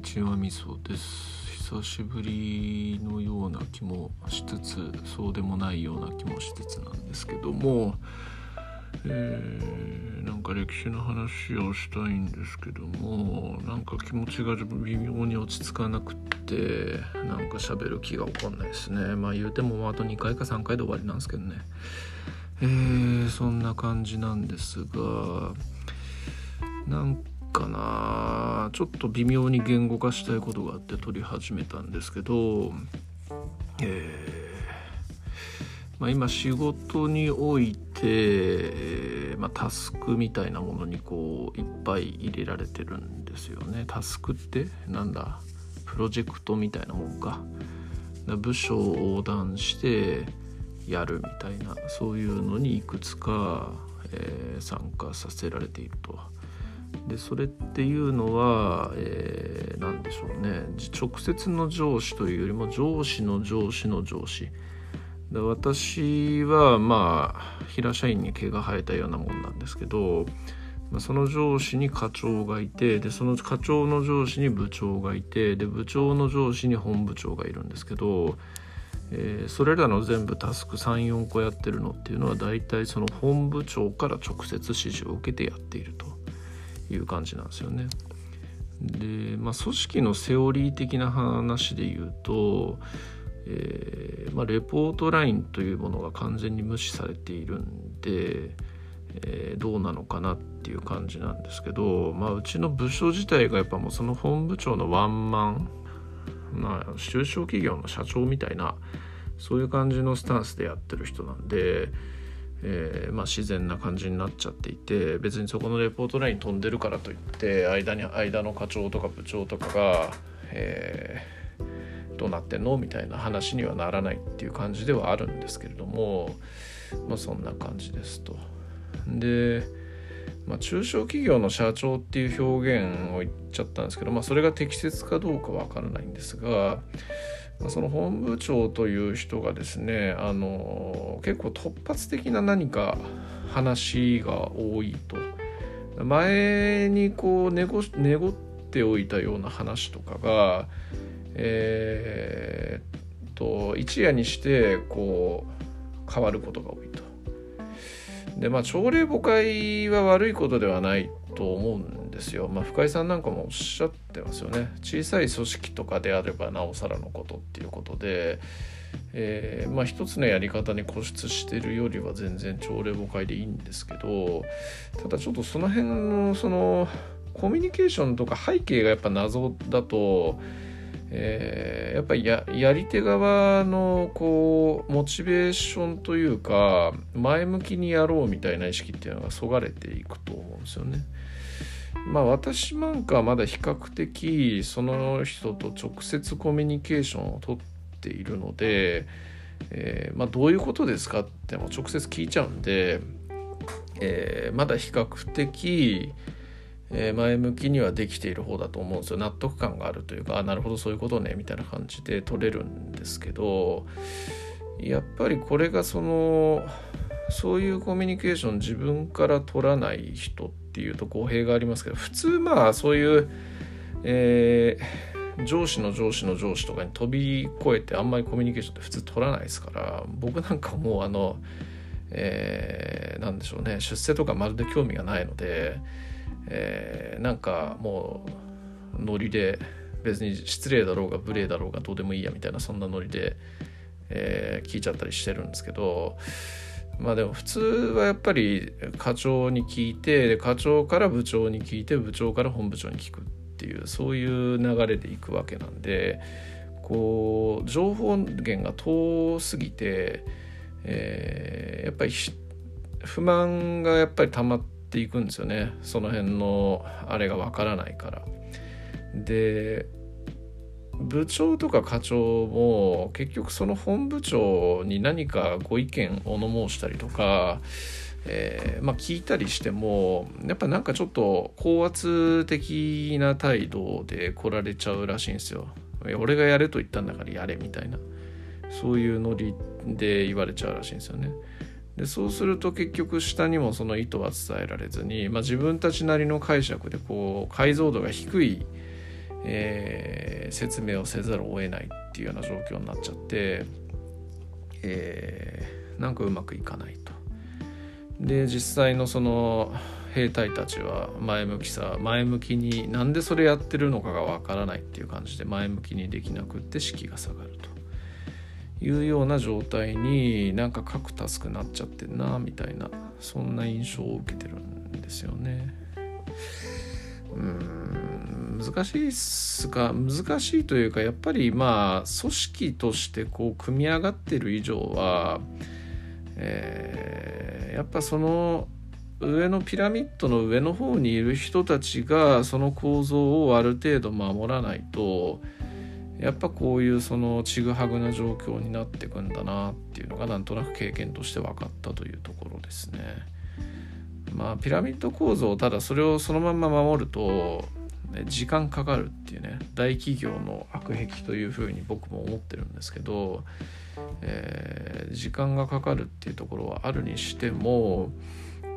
ちはみそです。久しぶりのような気もしつつそうでもないような気もしつつなんですけどもえー、なんか歴史の話をしたいんですけどもなんか気持ちが微妙に落ち着かなくってなんか喋る気が起こんないですね。まあ言うてもあと2回か3回で終わりなんですけどね。えー、そんな感じなんですがなんかなちょっと微妙に言語化したいことがあって撮り始めたんですけど、えーまあ、今仕事において、まあ、タスクみたいなものにこういっぱい入れられてるんですよね。タスクってなんだ？プロジェクトみたいなもんか。部署を横断してやるみたいなそういうのにいくつか、えー、参加させられていると。でそれっていうのは、えー、何でしょうね直接の上司というよりも上司の上司の上司で私はまあ平社員に毛が生えたようなもんなんですけどその上司に課長がいてでその課長の上司に部長がいてで部長の上司に本部長がいるんですけど、えー、それらの全部タスク34個やってるのっていうのは大体その本部長から直接指示を受けてやっていると。いう感じなんですよね。で、まあ、組織のセオリー的な話で言うと、えーまあ、レポートラインというものが完全に無視されているんで、えー、どうなのかなっていう感じなんですけど、まあ、うちの部署自体がやっぱもうその本部長のワンマン、まあ、中小企業の社長みたいなそういう感じのスタンスでやってる人なんで。えーまあ、自然な感じになっちゃっていて別にそこのレポートライン飛んでるからといって間に間の課長とか部長とかが、えー、どうなってんの？みたいな話にはならないっていう感じではあるんですけれども、まあ、そんな感じですと。で、まあ、中小企業の社長っていう表現を言っちゃったんですけど、まあ、それが適切かどうかわからないんですがその本部長という人がですねあの結構突発的な何か話が多いと前にこう寝ご寝ごっておいたような話とかがえー、と一夜にしてこう変わることが多いと。でまあ朝令暮改は悪いことではないと思うんですよ。まあ、深井さんなんかもおっしゃってますよね。小さい組織とかであればなおさらのことっていうことで、えー、まあ一つのやり方に固執してるよりは全然朝令暮改でいいんですけどただちょっとその辺のそのコミュニケーションとか背景がやっぱ謎だと。えー、やっぱりややり手側のこうモチベーションというか前向きにやろうみたいな意識っていうのがそがれていくと思うんですよね。まあ私なんかはまだ比較的その人と直接コミュニケーションをとっているので、えー、まあ、どういうことですかっても直接聞いちゃうんで、えー、まだ比較的え前向きにはできている方だと思うんですよ。納得感があるというかあなるほどそういうことねみたいな感じで取れるんですけどやっぱりこれがそのそういうコミュニケーション自分から取らない人っていうと語弊がありますけど普通まあそういう、えー、上司の上司の上司とかに飛び越えてあんまりコミュニケーションって普通取らないですから僕なんかもうあの、えー、なんでしょうね出世とかまるで興味がないので。えー、なんかもうノリで別に失礼だろうが無礼だろうがどうでもいいやみたいなそんなノリで、えー、聞いちゃったりしてるんですけどまあでも普通はやっぱり課長に聞いて課長から部長に聞いて部長から本部長に聞くっていうそういう流れでいくわけなんでこう情報源が遠すぎて、えー、やっぱり不満がやっぱり溜まってっていくんですよねその辺のあれがわからないから。で部長とか課長も結局その本部長に何かご意見を物申したりとか、えー、まあ、聞いたりしてもやっぱなんかちょっと高圧的な態度で来られちゃうらしいんですよ。俺がやれと言ったんだからやれみたいなそういうノリで言われちゃうらしいんですよね。でそうすると結局下にもその意図は伝えられずに、まあ、自分たちなりの解釈でこう解像度が低い、えー、説明をせざるを得ないっていうような状況になっちゃって、えー、なんかうまくいかないと。で実際のその兵隊たちは前向きさ前向きになんでそれやってるのかがわからないっていう感じで前向きにできなくって士気が下がるというような状態になんか核タスクなっちゃってんなみたいなそんな印象を受けてるんですよね。うん難しいっすか？難しいというかやっぱりまあ組織としてこう組み上がってる以上は、えー、やっぱその上のピラミッドの上の方にいる人たちがその構造をある程度守らないとやっぱこういうそのちぐはぐな状況になってくんだなっていうのがなんとなく経験として分かったというところですね。まあピラミッド構造ただそれをそのまま守ると時間かかるっていうね大企業の悪癖というふうに僕も思ってるんですけど、えー、時間がかかるっていうところはあるにしても、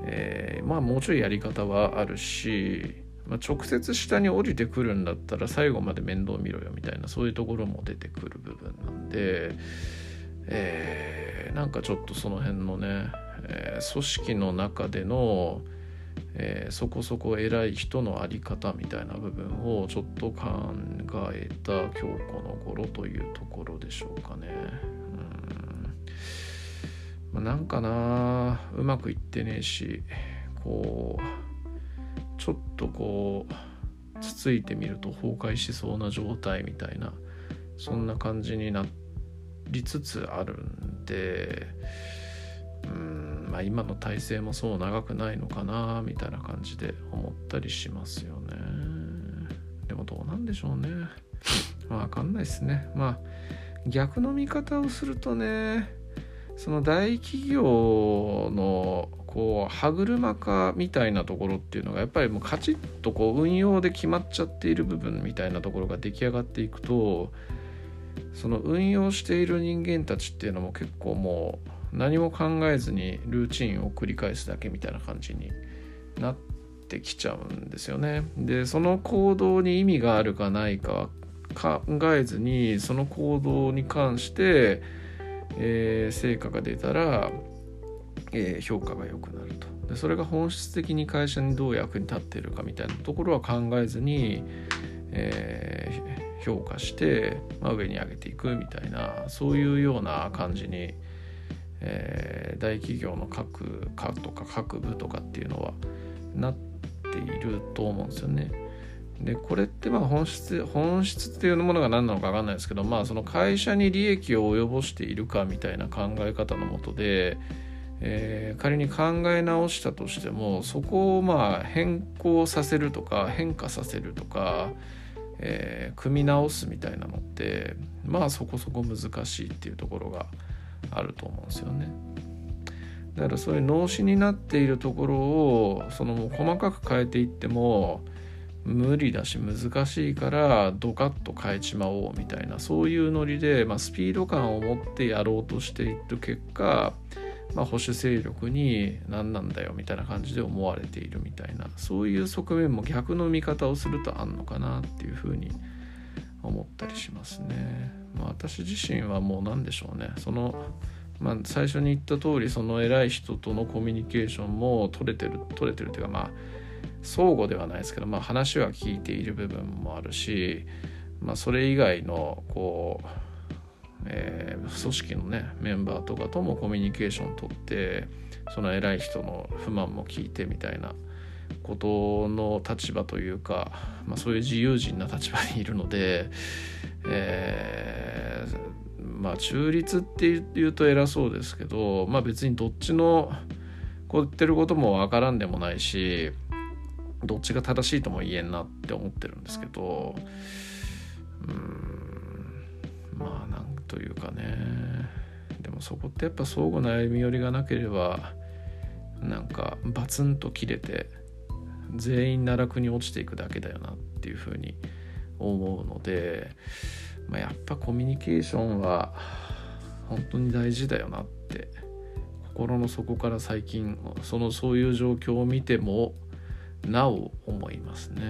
えー、まあもうちょいやり方はあるし、まあ、直接下に降りてくるんだったら最後まで面倒見ろよみたいなそういうところも出てくる部分なんで、えー、なんかちょっとその辺のね、え、組織の中での、えー、そこそこ偉い人の在り方みたいな部分をちょっと考えた今日この頃というところでしょうかね。まあ、なんかなうまくいってねえしこうちょっとこうつついてみると崩壊しそうな状態みたいなそんな感じになりつつあるんでうんまあ今の体制もそう長くないのかなみたいな感じで思ったりしますよね。でもどうなんでしょうね。まあ分かんないですね。まあ逆の見方をするとねその大企業のこう歯車化みたいなところっていうのがやっぱりもうカチッとこう運用で決まっちゃっている部分みたいなところが出来上がっていくとその運用している人間たちっていうのも結構もう何も考えずにルーチンを繰り返すだけみたいな感じになってきちゃうんですよね。でその行動に意味があるかないか考えずにその行動に関してえー、成果が出たら、えー、評価が良くなるとでそれが本質的に会社にどう役に立っているかみたいなところは考えずに、えー、評価して、まあ、上に上げていくみたいなそういうような感じに、えー、大企業の各課とか各部とかっていうのはなっていると思うんですよね。でこれってまあ本質本質っていうものが何なのか分かんないですけどまあその会社に利益を及ぼしているかみたいな考え方のもとで、えー、仮に考え直したとしてもそこをまあ変更させるとか変化させるとか、えー、組み直すみたいなのってまあそこそこ難しいっていうところがあると思うんですよね。だからそういう脳死になっているところをそのもう細かく変えていっても無理だし難しいからドカッと変えちまおうみたいなそういうノリで、まあ、スピード感を持ってやろうとしている結果、まあ、保守勢力に何なんだよみたいな感じで思われているみたいなそういう側面も逆の見方をするとあんのかなっていうふうに思います思ったりしますね。まあ、私自身はもう何でしょうねそのまあ、最初に言った通りその偉い人とのコミュニケーションも取れてる取れてるというかまあ相互ではないですけど、まあ、話は聞いている部分もあるし、まあ、それ以外のこう、えー、組織のねメンバーとかともコミュニケーション取ってその偉い人の不満も聞いてみたいなことの立場というか、まあ、そういう自由人な立場にいるので、えー、まあ中立っていうと偉そうですけど、まあ、別にどっちのこう言ってることもわからんでもないしどっちが正しいとも言えんなって思ってるんですけどうんまあなんというかね。でもそこってやっぱ相互の歩み寄りがなければなんかバツンと切れて全員奈落に落ちていくだけだよなっていうふうに思うので、まあ、やっぱコミュニケーションは本当に大事だよなって心の底から最近そのそういう状況を見てもなお思いますね。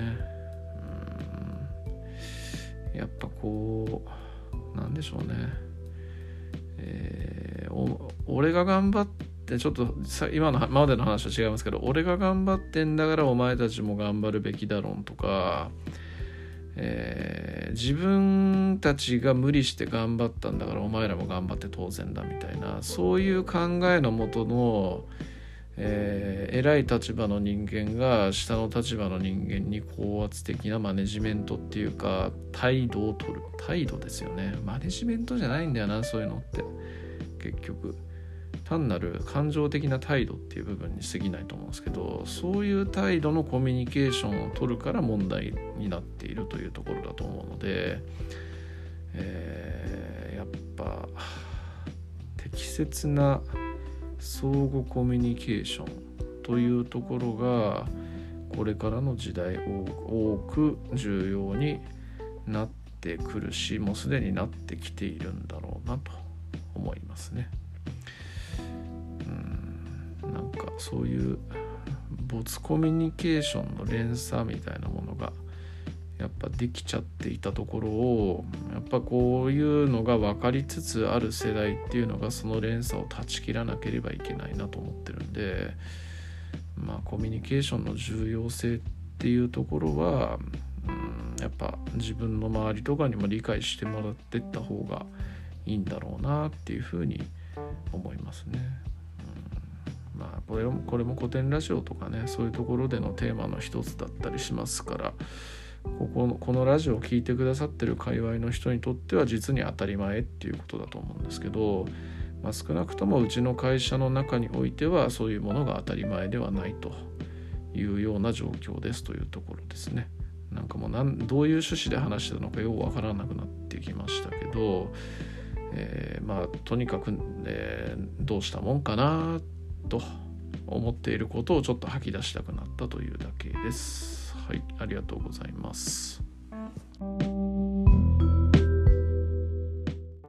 やっぱこうなんでしょうねえー、俺が頑張ってちょっとさ今の今までの話は違いますけど俺が頑張ってんだからお前たちも頑張るべきだろうとかえー、自分たちが無理して頑張ったんだからお前らも頑張って当然だみたいなそういう考えのもとの、えー、偉い立場の人間が下の立場の人間に高圧的なマネジメントっていうか態度を取る。態度ですよね。マネジメントじゃないんだよなそういうのって。結局。単なる感情的な態度っていう部分に過ぎないと思うんですけどそういう態度のコミュニケーションを取るから問題になっているというところだと思うので、えー、やっぱ適切な相互コミュニケーションというところがこれからの時代多く重要になってくるしもうすでになってきているんだろうなと思いますね。そういう没コミュニケーションの連鎖みたいなものがやっぱできちゃっていたところをやっぱこういうのが分かりつつある世代っていうのがその連鎖を断ち切らなければいけないなと思ってるんでまあコミュニケーションの重要性っていうところは、うん、やっぱ自分の周りとかにも理解してもらってった方がいいんだろうなっていうふうに思いますね。まあこれもこれも古典ラジオとかねそういうところでのテーマの一つだったりしますからここのこのラジオを聴いてくださってる界隈の人にとっては実に当たり前っていうことだと思うんですけど、まあ、少なくともうちの会社の中においてはそういうものが当たり前ではないというような状況ですというところですね。なんかもうなんどういう趣旨で話してたのかようわからなくなってきましたけど、えー、まあとにかく、えー、どうしたもんかなってと思っていることをちょっと吐き出したくなったというだけです。はい、ありがとうございます。